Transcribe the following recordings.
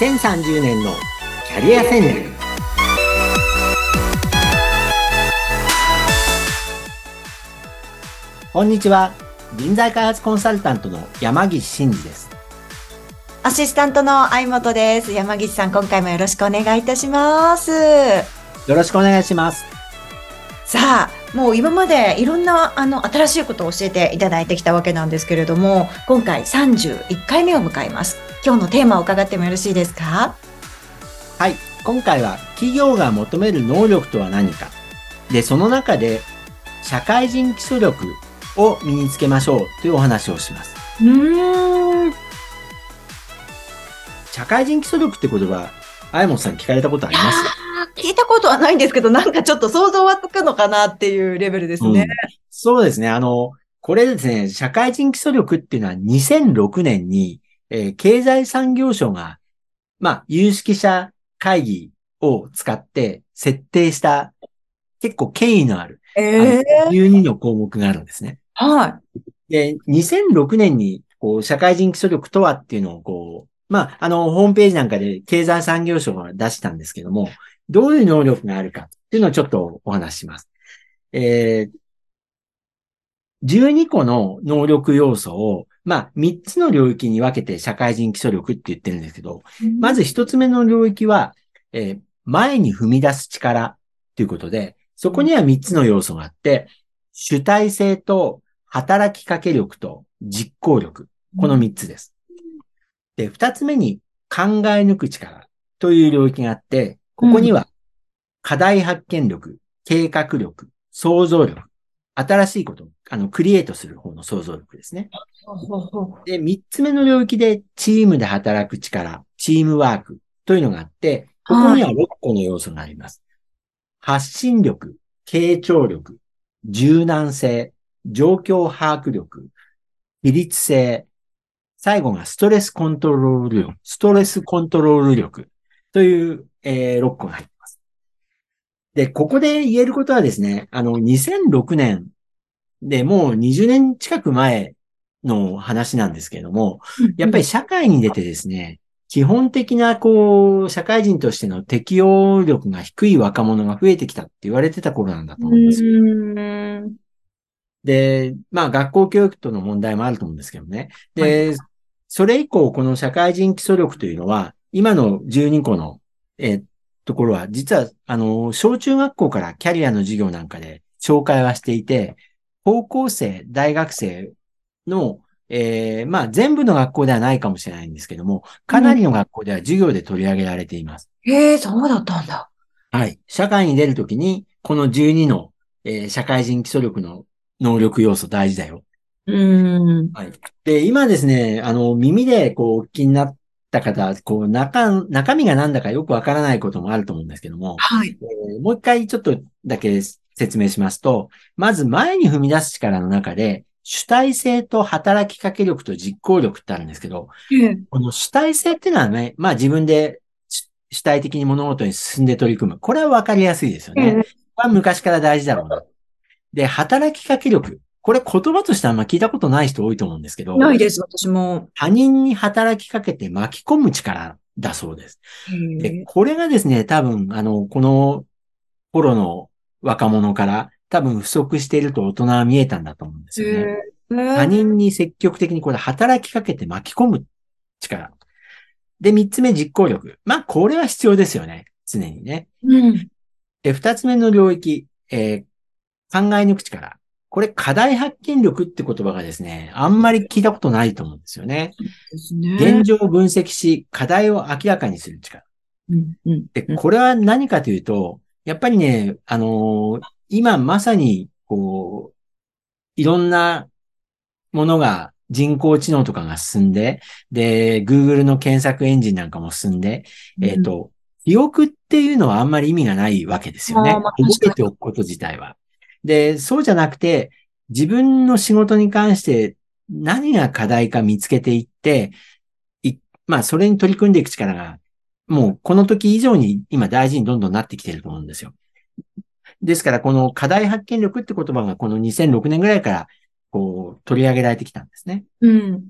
2030年のキャリア戦略こんにちは人材開発コンサルタントの山岸真嗣ですアシスタントの相本です。山岸さん、今回もよろしくお願いいたします。よろしくお願いしますさあ、もう今までいろんな、あの、新しいことを教えていただいてきたわけなんですけれども、今回31回目を迎えます。今日のテーマを伺ってもよろしいですか？はい今回は企業が求める能力とは何かでその中で社会人基礎力を身につけましょうというお話をしますうーん。社会人基礎力って言葉あやもんさん聞かれたことあります？聞いたことはないんですけど、なんかちょっと想像はつくのかなっていうレベルですね。そうですね。あの、これですね、社会人基礎力っていうのは2006年に、えー経済産業省が、まあ、有識者会議を使って設定した結構権威のある、ええあの12の項目があるんですね。はで、2006年に、こう、社会人基礎力とはっていうのを、こう、まあ、あの、ホームページなんかで経済産業省が出したんですけども、どういう能力があるかっていうのをちょっとお話しします。えー、12個の能力要素を、まあ、3つの領域に分けて社会人基礎力って言ってるんですけど、い。まず1つ目の領域は、えー前に踏み出す力ということで、そこには3つの要素があって、主体性と働きかけ力と実行力。この3つです。で、2つ目に考え抜く力という領域があって、ここには課題発見力、計画力、想像力、新しいこと、あの、クリエイトする方の想像力ですね。で、三つ目の領域でチームで働く力、チームワークというのがあって、ここには6個の要素があります。発信力、傾聴力、柔軟性、状況把握力、比率性、最後がストレスコントロール力、ストレスコントロール力という、えー6個が入っています。で、ここで言えることはですね、あの、2006年でもう20年近く前の話なんですけれども、やっぱり社会に出てですね、基本的な、こう、社会人としての適応力が低い若者が増えてきたって言われてた頃なんだと思うんですよ。で、まあ、学校教育との問題もあると思うんですけどね。で、はそれ以降、この社会人基礎力というのは、今の12個の、えーところは、実は、あの、小中学校からキャリアの授業なんかで紹介はしていて、高校生、大学生の、えーまあ、全部の学校ではないかもしれないんですけども、かなりの学校では授業で取り上げられています。へえ、そうだったんだ。はい。社会に出るときに、この12の、えー社会人基礎力の能力要素大事だよ。うーん。はい。で、今ですね、あの、耳でこう、お聞きになった方、こう、中、中身が何だかよくわからないこともあると思うんですけども、はい。えーもう一回ちょっとだけ説明しますと、まず前に踏み出す力の中で、主体性と働きかけ力と実行力ってあるんですけど、この主体性っていうのはね、まあ自分で主主体的に物事に進んで取り組む。これはわかりやすいですよね。これは昔から大事だろうな。で、働きかけ力。これ言葉としてあんま聞いたことない人多いと思うんですけど、ないです、私も。他人に働きかけて巻き込む力だそうです。へで、これがですね、多分、あの、この頃の若者から多分不足していると大人は見えたんだと思うんですよね。他人に積極的にこれ働きかけて巻き込む力。で、三つ目実行力。まあ、これは必要ですよね。常にね。うん。で、二つ目の領域、えー考え抜く力。これ課題発見力って言葉がですね、あんまり聞いたことないと思うんですよね。ね。現状を分析し、課題を明らかにする力。うん。うん。で、これは何かというと、やっぱりね、あのー今まさに、こう、いろんなものが人工知能とかが進んで、で、Google の検索エンジンなんかも進んで、えっ、と、記憶っていうのはあんまり意味がないわけですよね。まあ覚えておくこと自体は。で、そうじゃなくて、自分の仕事に関して何が課題か見つけていって、いまあ、それに取り組んでいく力が、もうこの時以上に今大事にどんどんなってきてると思うんですよ。ですから、この課題発見力って言葉がこの2006年ぐらいから、こう、取り上げられてきたんですね。うん。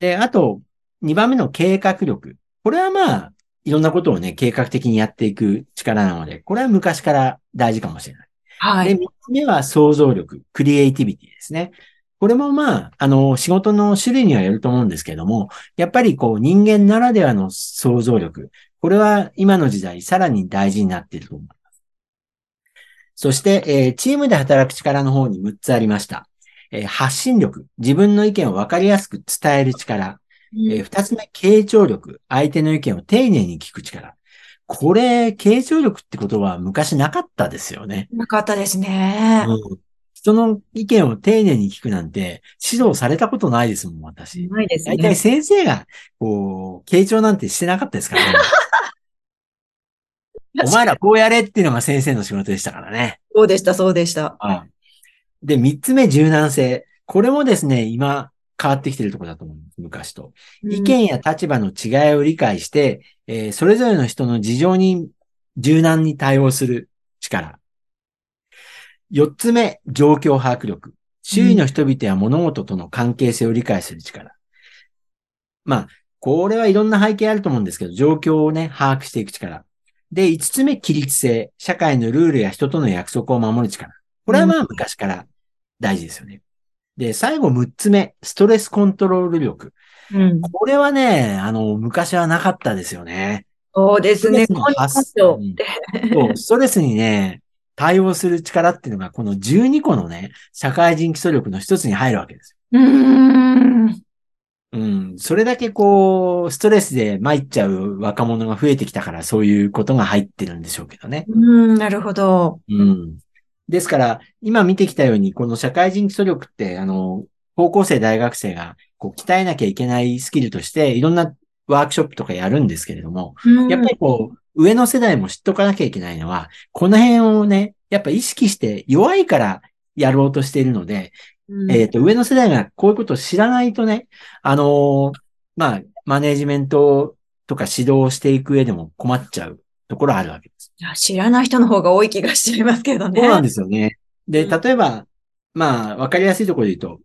で、あと、2番目の計画力。これはまあ、いろんなことをね、計画的にやっていく力なので、これは昔から大事かもしれない。はで、三つ目は想像力、クリエイティビティですね。これもまあ、あの、仕事の種類にはよると思うんですけども、やっぱりこう人間ならではの想像力、これは今の時代さらに大事になっていると思います。そして、えー、チームで働く力の方に6つありました。えー、発信力、自分の意見を分かりやすく伝える力。えー、2つ目、傾聴力、相手の意見を丁寧に聞く力。これ、傾聴力ってことは昔なかったですよね。なかったですね。うん、人の意見を丁寧に聞くなんて、指導されたことないですもん、私。ないですね。大体先生が、こう、傾聴なんてしてなかったですからね。お前らこうやれっていうのが先生の仕事でしたからね。そうでした、そうでした。はい。で、三つ目、柔軟性。これもですね、今、変わってきてるところだと思うんです、昔と。意見や立場の違いを理解して、えー、それぞれの人の事情に柔軟に対応する力。四つ目、状況把握力。周囲の人々や物事との関係性を理解する力。まあ、これはいろんな背景あると思うんですけど、状況をね、把握していく力。で、五つ目、規律性。社会のルールや人との約束を守る力。これはまあ昔から大事ですよね。で、最後6つ目、ストレスコントロール力。うん、これはね、あの、昔はなかったですよね。そうですね。ストレスそう、ストレスにね、対応する力っていうのが、この12個のね、社会人基礎力の一つに入るわけですよ。うん。うん。それだけこう、ストレスで参っちゃう若者が増えてきたから、そういうことが入ってるんでしょうけどね。うん、なるほど。うん。ですから、今見てきたように、この社会人基礎力って、あの、高校生、大学生がこう鍛えなきゃいけないスキルとして、いろんなワークショップとかやるんですけれども、うん、やっぱりこう、上の世代も知っとかなきゃいけないのは、この辺をね、やっぱ意識して弱いからやろうとしているので、うん、えっ、ー、と、上の世代がこういうことを知らないとね、あのー、まあ、マネージメントとか指導していく上でも困っちゃうところあるわけです。知らない人の方が多い気がしちゃいますけどね。そうなんですよね。で、例えば、まあ、わかりやすいところで言うと、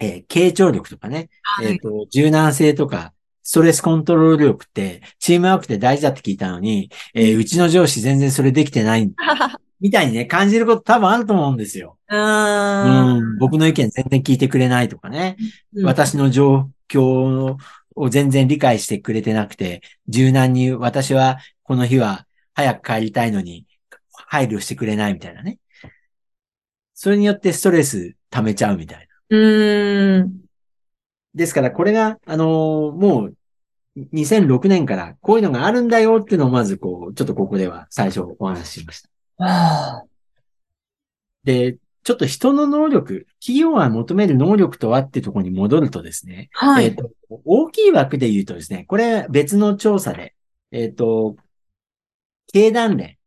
えー、傾聴力とかね、はい、えっ、ー、と、柔軟性とか、ストレスコントロール力って、チームワークって大事だって聞いたのに、えー、うちの上司全然それできてない、みたいにね、感じること多分あると思うんですよ。うん、僕の意見全然聞いてくれないとかね、うん、私の状況を全然理解してくれてなくて、柔軟に私はこの日は早く帰りたいのに配慮してくれないみたいなね。それによってストレス溜めちゃうみたいな。うん。ですから、これが、あのー、もう、2006年からこういうのがあるんだよっていうのをまずこう、ちょっとここでは最初お話ししました。で、ちょっと人の能力、企業が求める能力とはっていうところに戻るとですね、はい。えっ、ー、と、大きい枠で言うとですね、これ別の調査で、えっ、ー、と、経団連、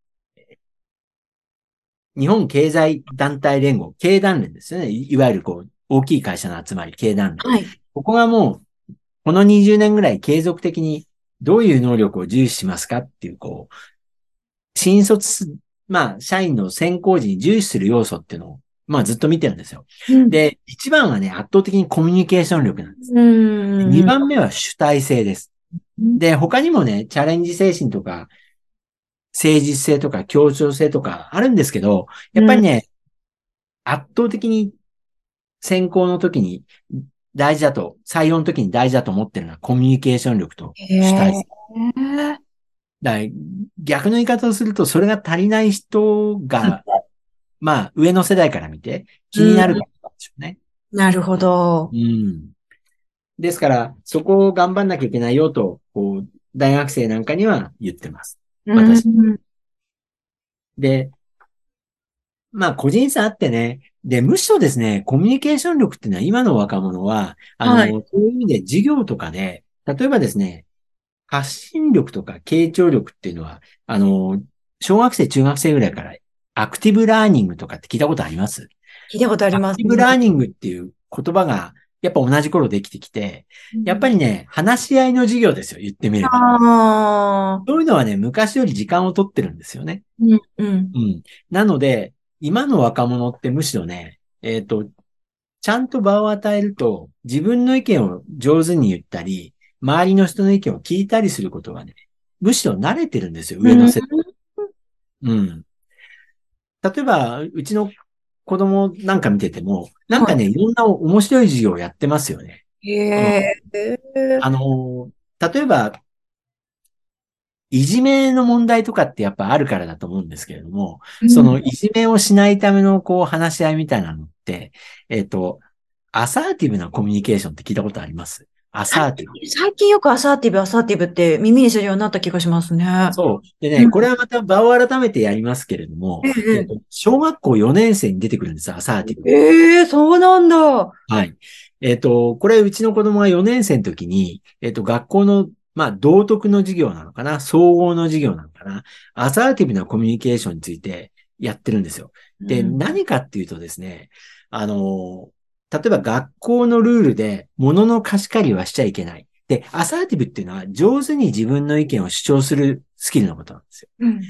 日本経済団体連合、経団連ですよね。いわゆるこう、大きい会社の集まり、経団連。はい。ここがもう、この20年ぐらい継続的にどういう能力を重視しますかっていう、こう、新卒、まあ、社員の選考時に重視する要素っていうのを、まあ、ずっと見てるんですよ。うん、で、一番はね、圧倒的にコミュニケーション力なんです。二番目は主体性です。で、他にもね、チャレンジ精神とか、誠実性とか協調性とかあるんですけど、やっぱりね、うん、圧倒的に選考の時に大事だと、採用の時に大事だと思ってるのはコミュニケーション力と主体性。だ逆の言い方をすると、それが足りない人が、まあ、上の世代から見て気になるからでしょうね、うん。なるほど。うん。ですから、そこを頑張んなきゃいけないよと、こう、大学生なんかには言ってます。私。で、まあ、個人差あってね。で、むしろですね、コミュニケーション力っていうのは今の若者は、あの、はい、そういう意味で授業とかで、例えばですね、発信力とか傾聴力っていうのは、あの、小学生、中学生ぐらいからアクティブラーニングとかって聞いたことあります？聞いたことあります、アクティブラーニングっていう言葉がやっぱ同じ頃できてきて、やっぱりね、話し合いの授業ですよ、言ってみれば。そういうのはね、昔より時間を取ってるんですよね。うん、うん。うん。なので、今の若者ってむしろね、えっ、ー、と、ちゃんと場を与えると、自分の意見を上手に言ったり、周りの人の意見を聞いたりすることがね、むしろ慣れてるんですよ、上の世代。うん。例えば、うちの子供なんか見てても、なんかね、いろんな面白い授業をやってますよね。へえ。あの、例えば、いじめの問題とかってやっぱあるからだと思うんですけれども、そのいじめをしないためのこう話し合いみたいなのって、えっ、と、アサーティブなコミュニケーションって聞いたことあります？アサーティブ。最近よくアサーティブ、アサーティブって耳にするようになった気がしますね。そう。でね、うんこれはまた場を改めてやりますけれども、小学校4年生に出てくるんです、アサーティブ。ええそうなんだ。はい。えっ、と、これうちの子供が4年生の時に、えっ、と、学校の、まあ、道徳の授業なのかな？総合の授業なのかな？アサーティブなコミュニケーションについてやってるんですよ。で、うん何かっていうとですね、あの、例えば学校のルールで物の貸し借りはしちゃいけない。で、アサーティブっていうのは上手に自分の意見を主張するスキルのことなんですよ。うん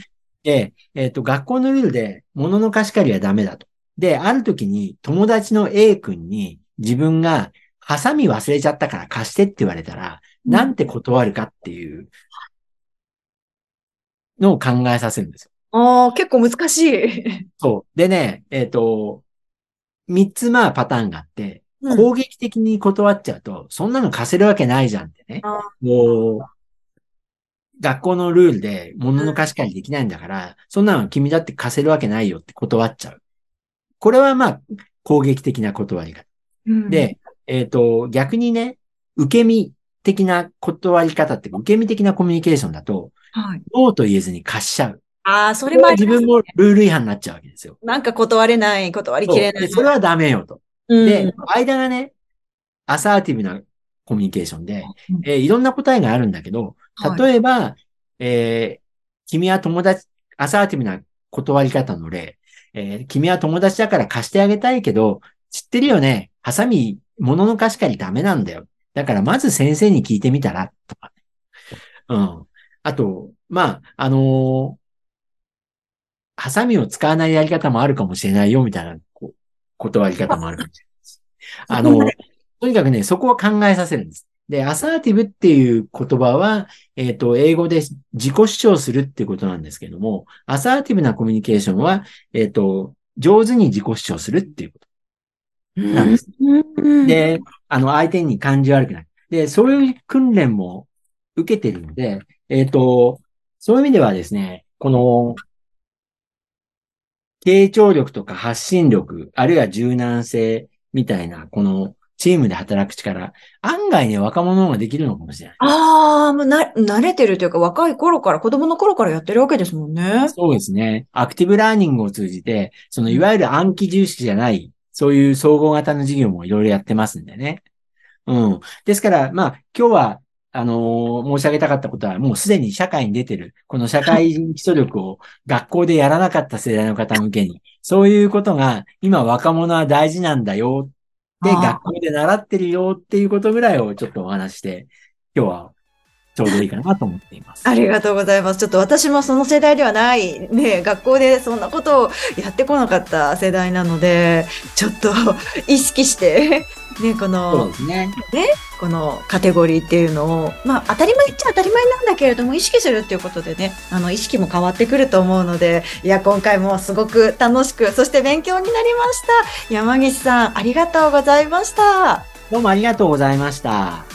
で、えっ、と、学校のルールで物の貸し借りはダメだと。で、ある時に友達の A 君に自分がハサミ忘れちゃったから貸してって言われたら、なんて断るかっていうのを考えさせるんですよ。ああ、結構難しい。そう。でね、えっ、と、三つまあパターンがあって、うん攻撃的に断っちゃうと、そんなの貸せるわけないじゃんってねあ。もう、学校のルールで物の貸し借りできないんだから、そんなの君だって貸せるわけないよって断っちゃう。これはまあ、攻撃的な断り方。うん、で、えっ、と、逆にね、受け身的な断り方って、受け身的なコミュニケーションだと、はい。ノーと言えずに貸しちゃう。ああ、そそれます自分もルール違反になっちゃうわけですよ。なんか断れない、断りきれない。それはダメよと。うんで、間がね、アサーティブなコミュニケーションで、うんえーいろんな答えがあるんだけど、はい例えば、えー君は友達、アサーティブな断り方の例、えー君は友達だから貸してあげたいけど、知ってるよね、ハサミ、物の貸し借りダメなんだよ。だからまず先生に聞いてみたら、とかね。うん。あと、まあ、あのーハサミを使わないやり方もあるかもしれないよ、みたいな、こう断り方もあるかもしれないです。あの、とにかくね、そこは考えさせるんです。で、アサーティブっていう言葉は、えっ、と、英語で自己主張するっていうことなんですけども、アサーティブなコミュニケーションは、えっ、と、上手に自己主張するっていうことなんです。うん、で、あの、相手に感じ悪くない。で、そういう訓練も受けてるので、えっ、と、そういう意味ではですね、この、傾聴力とか発信力、あるいは柔軟性みたいな、このチームで働く力、案外ね、若者ができるのかもしれない。ああ、もうな、慣れてるというか、若い頃から、子供の頃からやってるわけですもんね。そうですね。アクティブラーニングを通じて、そのいわゆる暗記重視じゃない、そういう総合型の授業もいろいろやってますんでね。うん。ですから、まあ、今日は、あのー申し上げたかったことは、もうすでに社会に出てる、この社会人基礎力を学校でやらなかった世代の方向けに、そういうことが、今若者は大事なんだよ。で、学校で習ってるよっていうことぐらいをちょっとお話して、今日はちょうどいいかなと思っています。ありがとうございます。ちょっと私もその世代ではない、ね、学校でそんなことをやってこなかった世代なので、ちょっと 意識して、ね、こので、すね。このカテゴリーっていうのを、まあ当たり前っちゃ当たり前なんだけれども、意識するっていうことでね、あの意識も変わってくると思うので、いや、今回もすごく楽しく、そして勉強になりました。山岸さん、ありがとうございました。どうもありがとうございました。